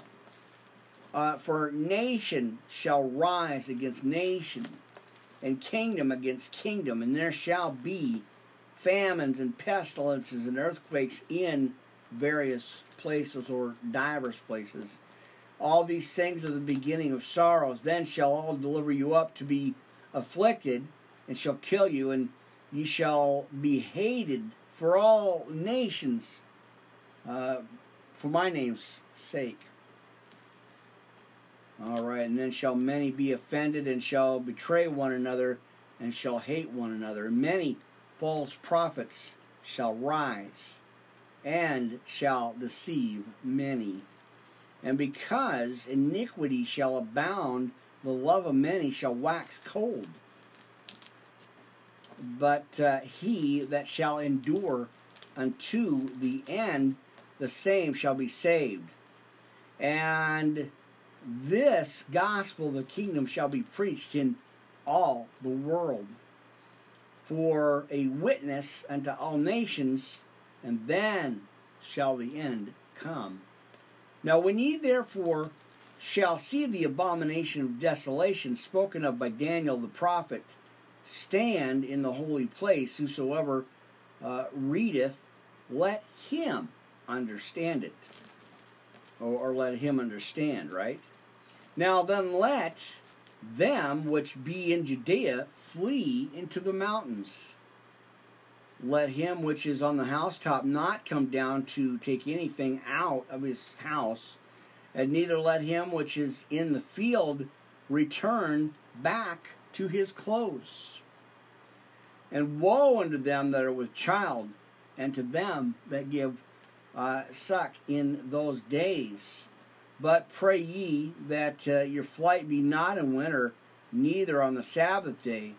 uh, for nation shall rise against nation, and kingdom against kingdom, and there shall be famines and pestilences and earthquakes in various places or divers places. All these things are the beginning of sorrows. Then shall all deliver you up to be afflicted, and shall kill you, and ye shall be hated for all nations uh, for my name's sake. All right, and then shall many be offended, and shall betray one another, and shall hate one another. Many false prophets shall rise, and shall deceive many. And because iniquity shall abound, the love of many shall wax cold. But uh, he that shall endure unto the end, the same shall be saved. And this gospel of the kingdom shall be preached in all the world for a witness unto all nations, and then shall the end come. Now, when ye therefore shall see the abomination of desolation spoken of by Daniel the prophet stand in the holy place, whosoever uh, readeth, let him understand it. Or, or let him understand, right? Now then let them which be in Judea flee into the mountains. Let him which is on the housetop not come down to take anything out of his house, and neither let him which is in the field return back to his clothes. And woe unto them that are with child, and to them that give uh, suck in those days. But pray ye that uh, your flight be not in winter, neither on the Sabbath day.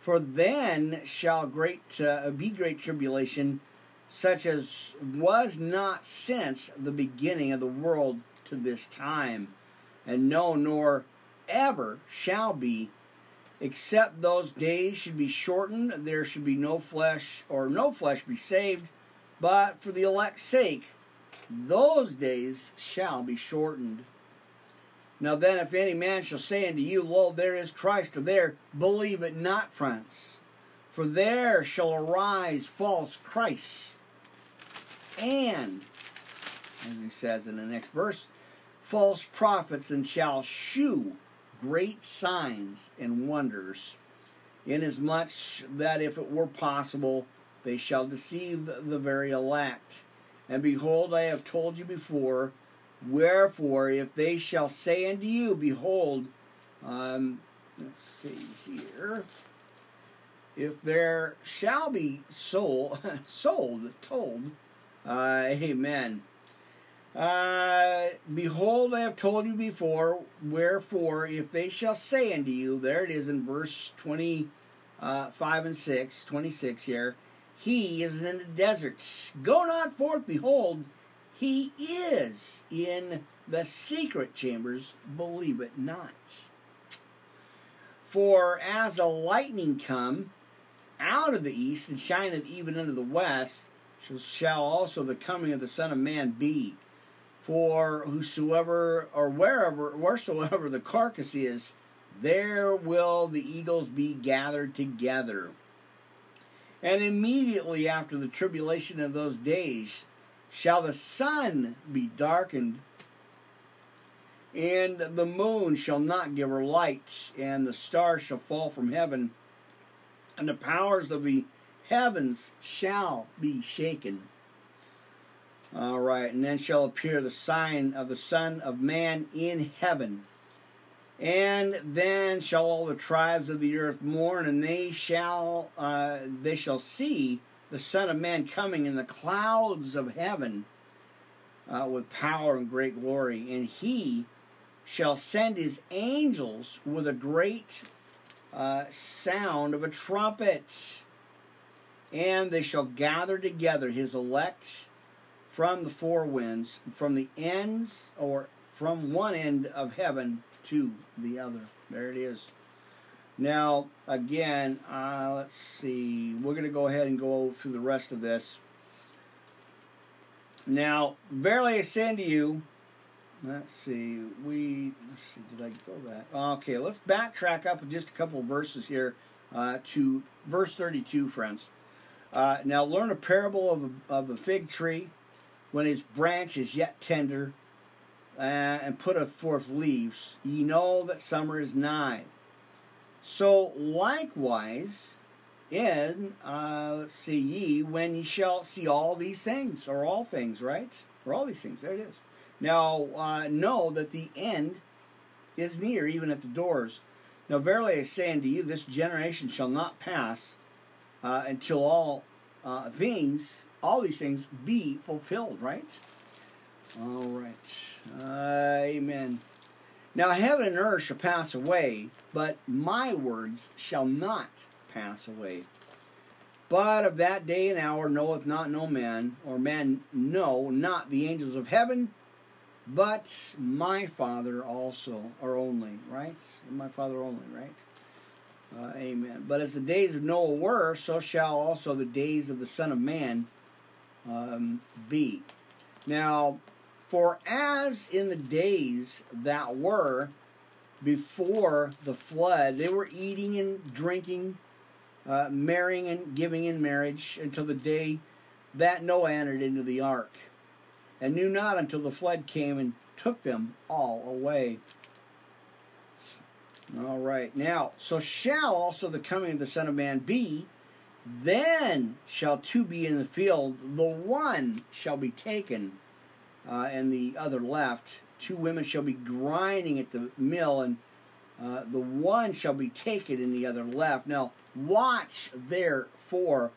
For then shall great uh, be great tribulation, such as was not since the beginning of the world to this time, and no, nor ever shall be, except those days should be shortened, there should be no flesh, or no flesh be saved, but for the elect's sake, those days shall be shortened. Now then, if any man shall say unto you, Lo, there is Christ, or there, believe it not, friends. For there shall arise false Christs, and, as he says in the next verse, false prophets, and shall shew great signs and wonders, inasmuch that if it were possible, they shall deceive the very elect. And behold, I have told you before. Wherefore, if they shall say unto you, Behold, um, let's see here. If there shall be sold, [LAUGHS] sold, told, uh, amen. Uh, behold, I have told you before. Wherefore, if they shall say unto you, there it is in verse 25 uh, and 6, 26 here. He is in the desert. Go not forth, behold, he is in the secret chambers, believe it not. For as a lightning come out of the east and shineth even unto the west, shall also the coming of the Son of Man be. For whosoever or wherever wheresoever the carcass is, there will the eagles be gathered together. And immediately after the tribulation of those days shall the sun be darkened, and the moon shall not give her light, and the stars shall fall from heaven, and the powers of the heavens shall be shaken. All right, and then shall appear the sign of the Son of Man in heaven. And then shall all the tribes of the earth mourn, and they shall uh, they shall see the Son of Man coming in the clouds of heaven uh, with power and great glory. And he shall send his angels with a great uh, sound of a trumpet, and they shall gather together his elect from the four winds, from the ends, or from one end of heaven to the other. There it is. Now, again, uh, let's see. We're going to go ahead and go through the rest of this. Now, verily I unto you, let's see, we, let's see, did I go that? Okay, let's backtrack up just a couple verses here uh, to verse 32, friends. Uh, now, learn a parable of a, of a fig tree when his branch is yet tender uh, and putteth forth leaves, ye know that summer is nigh. So likewise, in uh, let's see ye when ye shall see all these things, or all things, right? Or all these things. There it is. Now uh, know that the end is near, even at the doors. Now verily I say unto you, this generation shall not pass uh, until all uh, things all these things be fulfilled, right? All right. Uh, amen. Now heaven and earth shall pass away, but my words shall not pass away. But of that day and hour knoweth not no man, or man know not the angels of heaven, but my Father also, or only, right? My Father only, right? Uh, amen. But as the days of Noah were, so shall also the days of the Son of Man um, be. Now, for as in the days that were before the flood, they were eating and drinking, uh, marrying and giving in marriage until the day that Noah entered into the ark, and knew not until the flood came and took them all away. All right, now, so shall also the coming of the Son of Man be. Then shall two be in the field, the one shall be taken, uh, and the other left. Two women shall be grinding at the mill, and uh, the one shall be taken, and the other left. Now, watch therefore,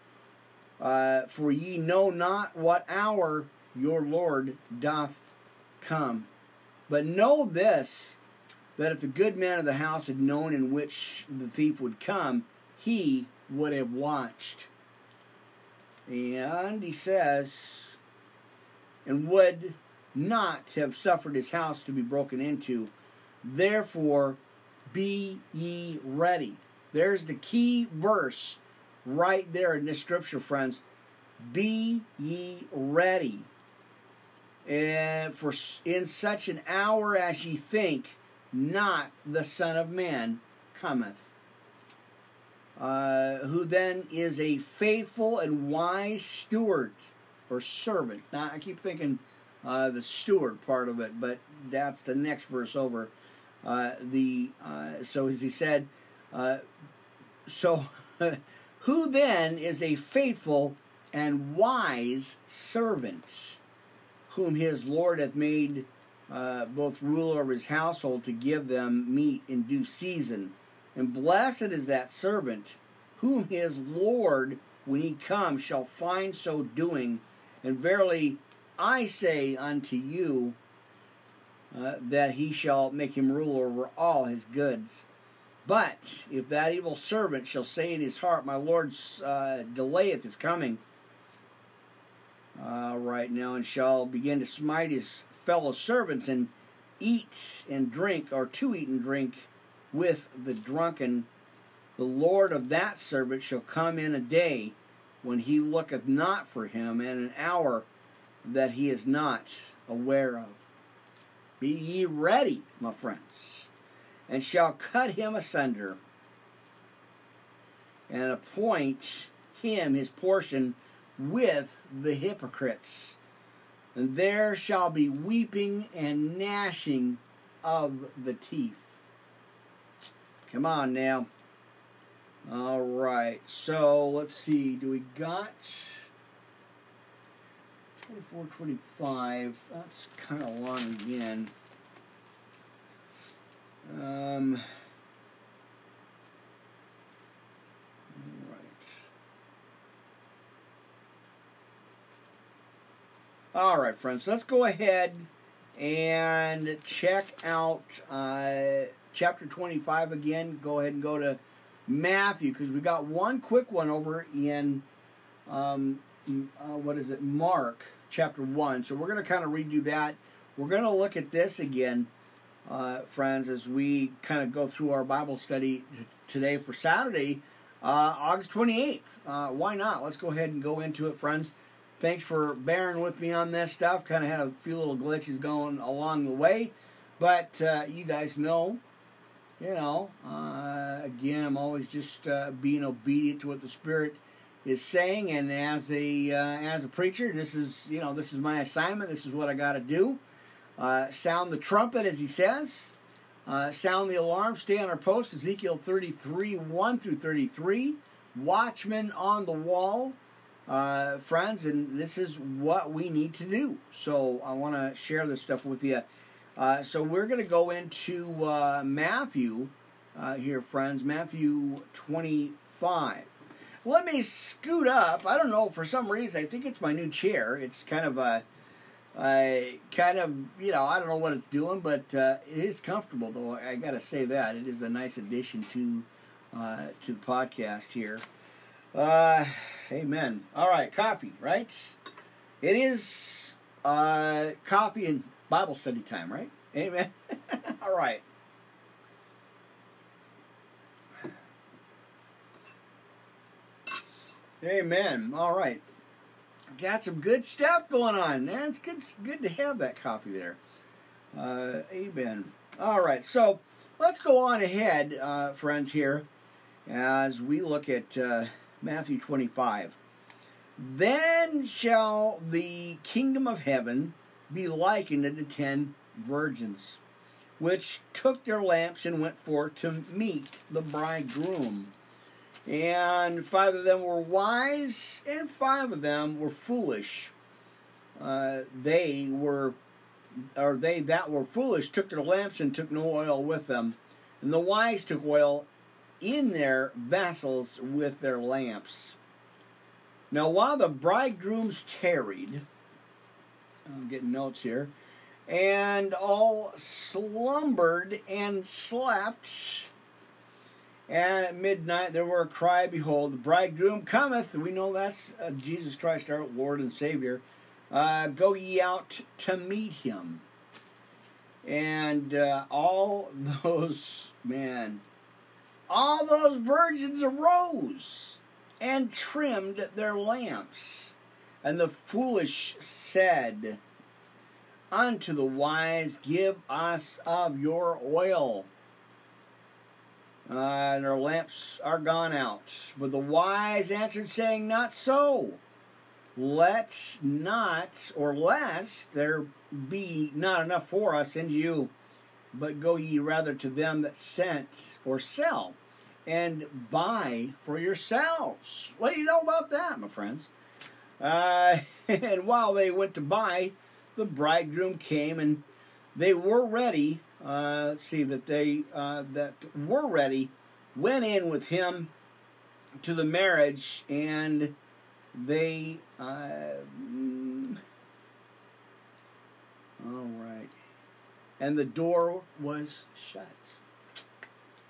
uh, for ye know not what hour your Lord doth come. But know this, that if the good man of the house had known in which the thief would come, he would have watched. And he says, and would not have suffered his house to be broken into. Therefore, be ye ready. There's the key verse right there in this scripture, friends. Be ye ready. And for in such an hour as ye think, not the Son of Man cometh. Uh, who then is a faithful and wise steward or servant. Now, I keep thinking uh, the steward part of it, but that's the next verse over. Uh, the uh, so as he said, uh, so [LAUGHS] who then is a faithful and wise servant, whom his Lord hath made uh, both ruler of his household to give them meat in due season? And blessed is that servant whom his Lord, when he comes, shall find so doing. And verily, I say unto you uh, that he shall make him ruler over all his goods. But if that evil servant shall say in his heart, My Lord uh, delayeth his coming, uh, right now, and shall begin to smite his fellow servants and eat and drink, or to eat and drink with the drunken, the Lord of that servant shall come in a day when he looketh not for him, and an hour that he is not aware of. Be ye ready, my friends, and shall cut him asunder, and appoint him his portion with the hypocrites. And there shall be weeping and gnashing of the teeth. Come on now. All right. So let's see. Do we got 24, 25? That's kind of long again. Um. All right, friends, let's go ahead and check out uh, chapter 25 again. Go ahead and go to Matthew because we got one quick one over in, um, uh, what is it, Mark chapter 1. So we're going to kind of redo that. We're going to look at this again, uh, friends, as we kind of go through our Bible study t- today for Saturday, uh, August 28th. Uh, why not? Let's go ahead and go into it, friends thanks for bearing with me on this stuff. Kind of had a few little glitches going along the way, but uh, you guys know, you know. Uh, again, I'm always just uh, being obedient to what the Spirit is saying, and as a uh, as a preacher, this is you know this is my assignment. This is what I got to do. Uh, sound the trumpet, as he says. Uh, sound the alarm. Stay on our post. Ezekiel 33, 1 through 33. Watchmen on the wall uh, friends, and this is what we need to do. So I want to share this stuff with you. Uh, so we're going to go into uh, Matthew here, friends. Matthew 25. Let me scoot up. I don't know for some reason. I think it's my new chair. It's kind of a, a kind of you know I don't know what it's doing, but uh, it is comfortable though. I got to say that it is a nice addition to uh, to the podcast here. Uh, amen. All right, coffee, right? It is uh, coffee and Bible study time, right? Amen. [LAUGHS] All right. Amen. All right. Got some good stuff going on there. It's good, good to have that copy there. Uh, amen. All right. So let's go on ahead, uh, friends, here as we look at. Uh, Matthew 25. Then shall the kingdom of heaven be likened unto ten virgins, which took their lamps and went forth to meet the bridegroom. And five of them were wise, and five of them were foolish. Uh, they were, or they that were foolish took their lamps and took no oil with them. And the wise took oil in their vessels with their lamps. Now, while the bridegrooms tarried, I'm getting notes here, and all slumbered and slept, and at midnight there were a cry, Behold, the bridegroom cometh. We know that's uh, Jesus Christ, our Lord and Savior. Uh, go ye out to meet him. And uh, all [LAUGHS] those, man, all those virgins arose and trimmed their lamps. And the foolish said unto the wise, Give us of your oil. Uh, and our lamps are gone out. But the wise answered, saying, Not so. Let's not, or lest there be not enough for us and you, but go ye rather to them that sent, or sell and buy for yourselves. What do you know about that, my friends? Uh, [LAUGHS] and while they went to buy, the bridegroom came, and they were ready. Uh, see that they uh, that were ready went in with him to the marriage, and they. Uh, mm, all right, and the door was shut.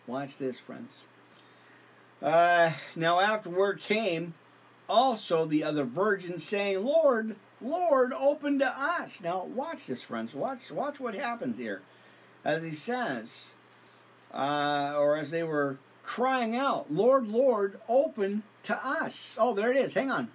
Watch this, friends. Uh, now afterward came also the other virgins, saying, Lord, Lord, open to us. Now watch this, friends. Watch, watch what happens here. As he says, uh, or as they were crying out, Lord, Lord, open to us. Oh, there it is. Hang on.